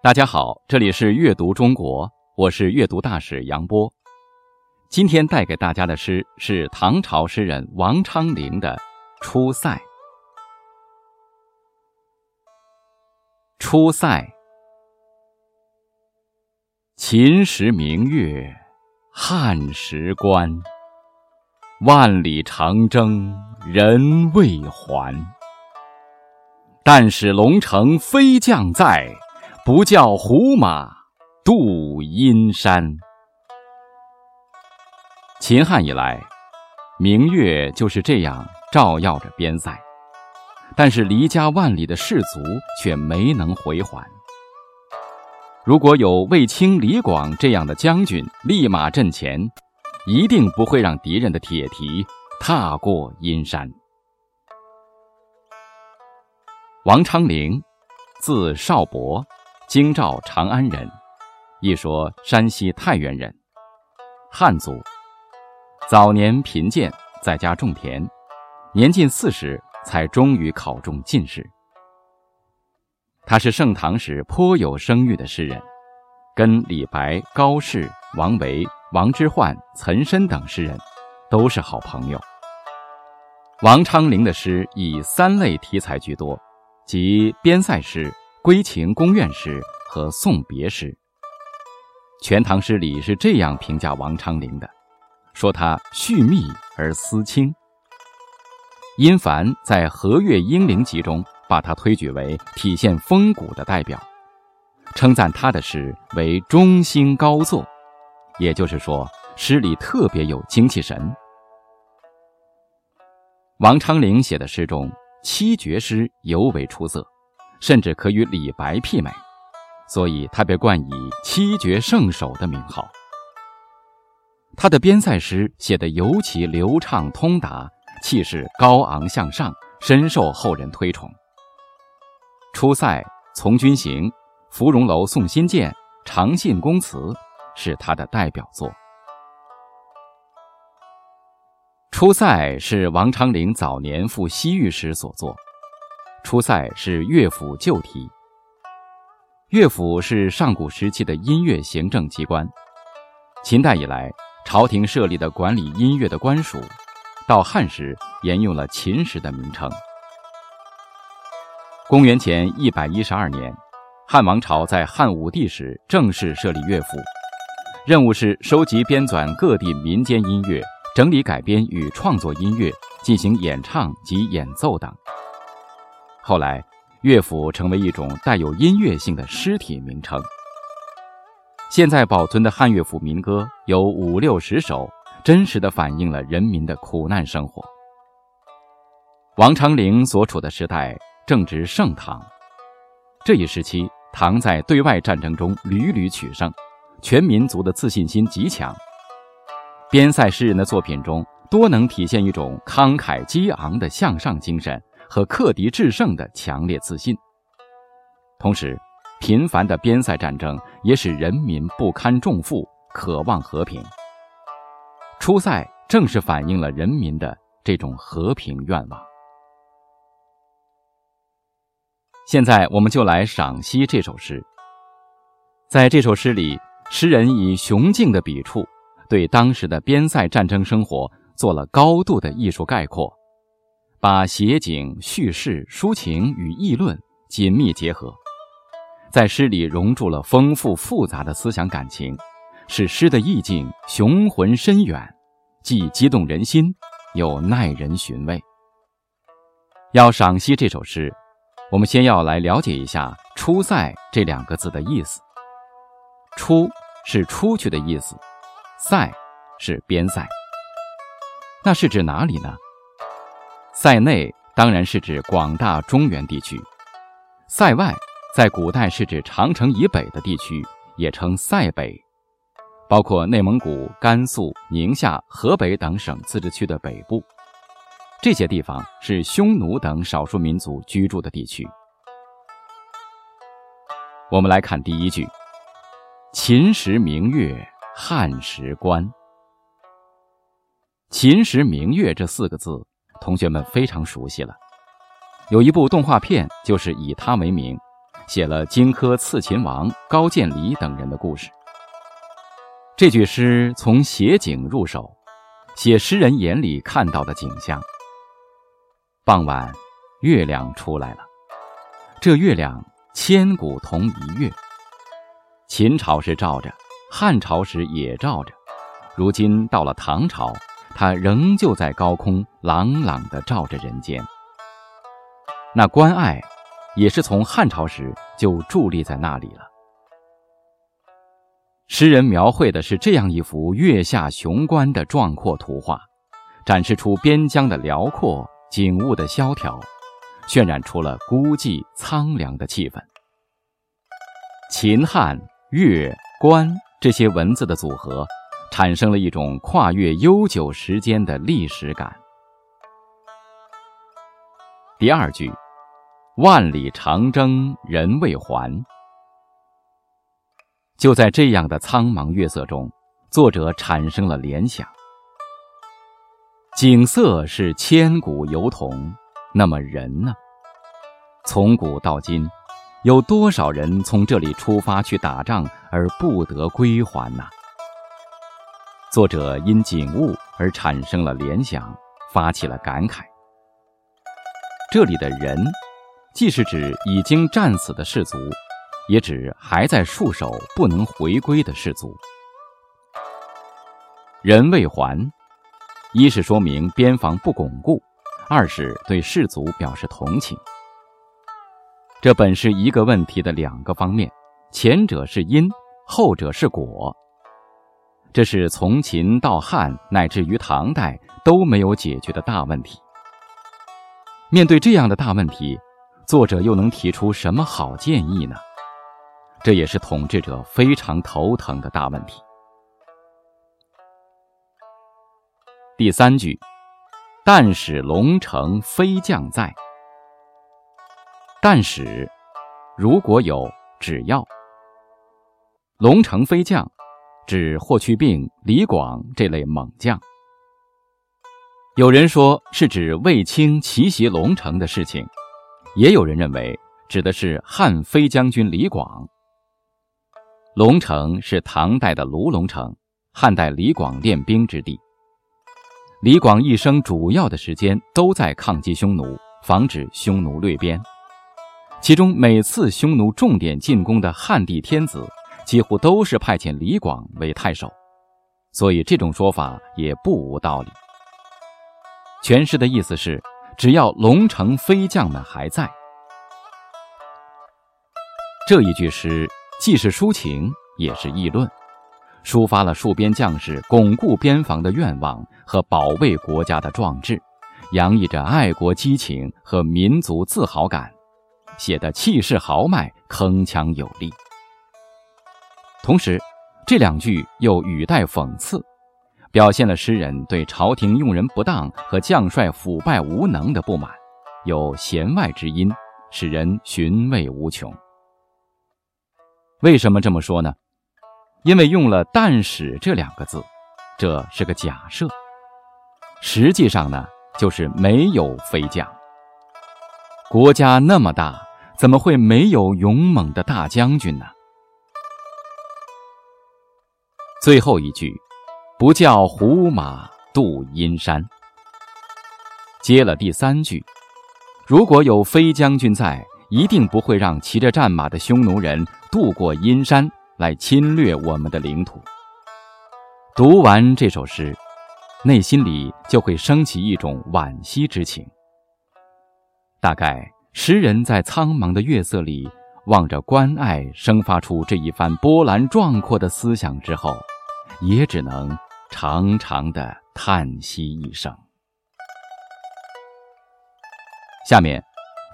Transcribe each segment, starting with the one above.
大家好，这里是阅读中国，我是阅读大使杨波。今天带给大家的诗是唐朝诗人王昌龄的《出塞》。《出塞》，秦时明月，汉时关。万里长征人未还。但使龙城飞将在，不教胡马度阴山。秦汉以来，明月就是这样照耀着边塞，但是离家万里的士卒却没能回还。如果有卫青、李广这样的将军立马阵前，一定不会让敌人的铁蹄踏过阴山。王昌龄，字少伯，京兆长安人，一说山西太原人，汉族。早年贫贱，在家种田，年近四十才终于考中进士。他是盛唐时颇有声誉的诗人，跟李白、高适、王维、王之涣、岑参等诗人都是好朋友。王昌龄的诗以三类题材居多，即边塞诗、归情宫怨诗和送别诗。《全唐诗》里是这样评价王昌龄的。说他蓄密而思清。殷凡在《和岳英灵集》中把他推举为体现风骨的代表，称赞他的诗为中兴高作，也就是说诗里特别有精气神。王昌龄写的诗中七绝诗尤为出色，甚至可与李白媲美，所以他被冠以“七绝圣手”的名号。他的边塞诗写得尤其流畅通达，气势高昂向上，深受后人推崇。《出塞》《从军行》《芙蓉楼送辛渐》《长信宫词》是他的代表作。《出塞》是王昌龄早年赴西域时所作，《出塞》是乐府旧题。乐府是上古时期的音乐行政机关，秦代以来。朝廷设立的管理音乐的官署，到汉时沿用了秦时的名称。公元前一百一十二年，汉王朝在汉武帝时正式设立乐府，任务是收集编纂各地民间音乐，整理改编与创作音乐，进行演唱及演奏等。后来，乐府成为一种带有音乐性的诗体名称。现在保存的汉乐府民歌有五六十首，真实的反映了人民的苦难生活。王昌龄所处的时代正值盛唐，这一时期唐在对外战争中屡屡取胜，全民族的自信心极强。边塞诗人的作品中多能体现一种慷慨激昂的向上精神和克敌制胜的强烈自信，同时。频繁的边塞战争也使人民不堪重负，渴望和平。出塞正是反映了人民的这种和平愿望。现在我们就来赏析这首诗。在这首诗里，诗人以雄劲的笔触，对当时的边塞战争生活做了高度的艺术概括，把写景、叙事、抒情与议论紧密结合。在诗里融入了丰富复杂的思想感情，使诗的意境雄浑深远，既激动人心，又耐人寻味。要赏析这首诗，我们先要来了解一下“出塞”这两个字的意思。“出”是出去的意思，“塞”是边塞。那是指哪里呢？塞内当然是指广大中原地区，塞外。在古代是指长城以北的地区，也称塞北，包括内蒙古、甘肃、宁夏、河北等省自治区的北部。这些地方是匈奴等少数民族居住的地区。我们来看第一句：“秦时明月，汉时关。”“秦时明月”这四个字，同学们非常熟悉了。有一部动画片就是以他为名。写了荆轲刺秦王、高渐离等人的故事。这句诗从写景入手，写诗人眼里看到的景象。傍晚，月亮出来了，这月亮千古同一月。秦朝时照着，汉朝时也照着，如今到了唐朝，它仍旧在高空朗朗地照着人间。那关隘，也是从汉朝时就伫立在那里了。诗人描绘的是这样一幅月下雄关的壮阔图画，展示出边疆的辽阔、景物的萧条，渲染出了孤寂苍凉的气氛。秦汉越关这些文字的组合，产生了一种跨越悠久时间的历史感。第二句，“万里长征人未还。”就在这样的苍茫月色中，作者产生了联想：景色是千古犹同，那么人呢？从古到今，有多少人从这里出发去打仗而不得归还呢？作者因景物而产生了联想，发起了感慨。这里的人，既是指已经战死的士卒。也指还在戍守不能回归的士卒。人未还，一是说明边防不巩固，二是对士卒表示同情。这本是一个问题的两个方面，前者是因，后者是果。这是从秦到汉乃至于唐代都没有解决的大问题。面对这样的大问题，作者又能提出什么好建议呢？这也是统治者非常头疼的大问题。第三句，“但使龙城飞将在。”但使如果有只要，龙城飞将，指霍去病、李广这类猛将。有人说是指卫青奇袭龙城的事情，也有人认为指的是汉飞将军李广。龙城是唐代的卢龙城，汉代李广练兵之地。李广一生主要的时间都在抗击匈奴，防止匈奴掠边。其中每次匈奴重点进攻的汉地天子，几乎都是派遣李广为太守，所以这种说法也不无道理。全诗的意思是，只要龙城飞将们还在，这一句诗。既是抒情，也是议论，抒发了戍边将士巩固边防的愿望和保卫国家的壮志，洋溢着爱国激情和民族自豪感，写得气势豪迈、铿锵有力。同时，这两句又语带讽刺，表现了诗人对朝廷用人不当和将帅腐败无能的不满，有弦外之音，使人寻味无穷。为什么这么说呢？因为用了“但使”这两个字，这是个假设。实际上呢，就是没有飞将。国家那么大，怎么会没有勇猛的大将军呢？最后一句，“不教胡马度阴山”，接了第三句，如果有飞将军在。一定不会让骑着战马的匈奴人渡过阴山来侵略我们的领土。读完这首诗，内心里就会升起一种惋惜之情。大概诗人在苍茫的月色里望着关隘，生发出这一番波澜壮阔的思想之后，也只能长长的叹息一声。下面。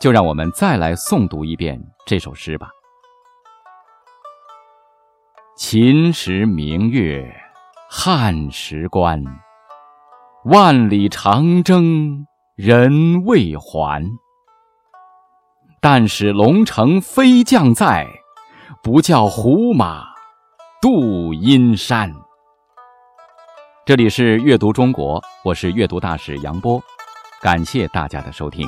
就让我们再来诵读一遍这首诗吧。秦时明月，汉时关。万里长征人未还。但使龙城飞将在，不教胡马度阴山。这里是阅读中国，我是阅读大使杨波，感谢大家的收听。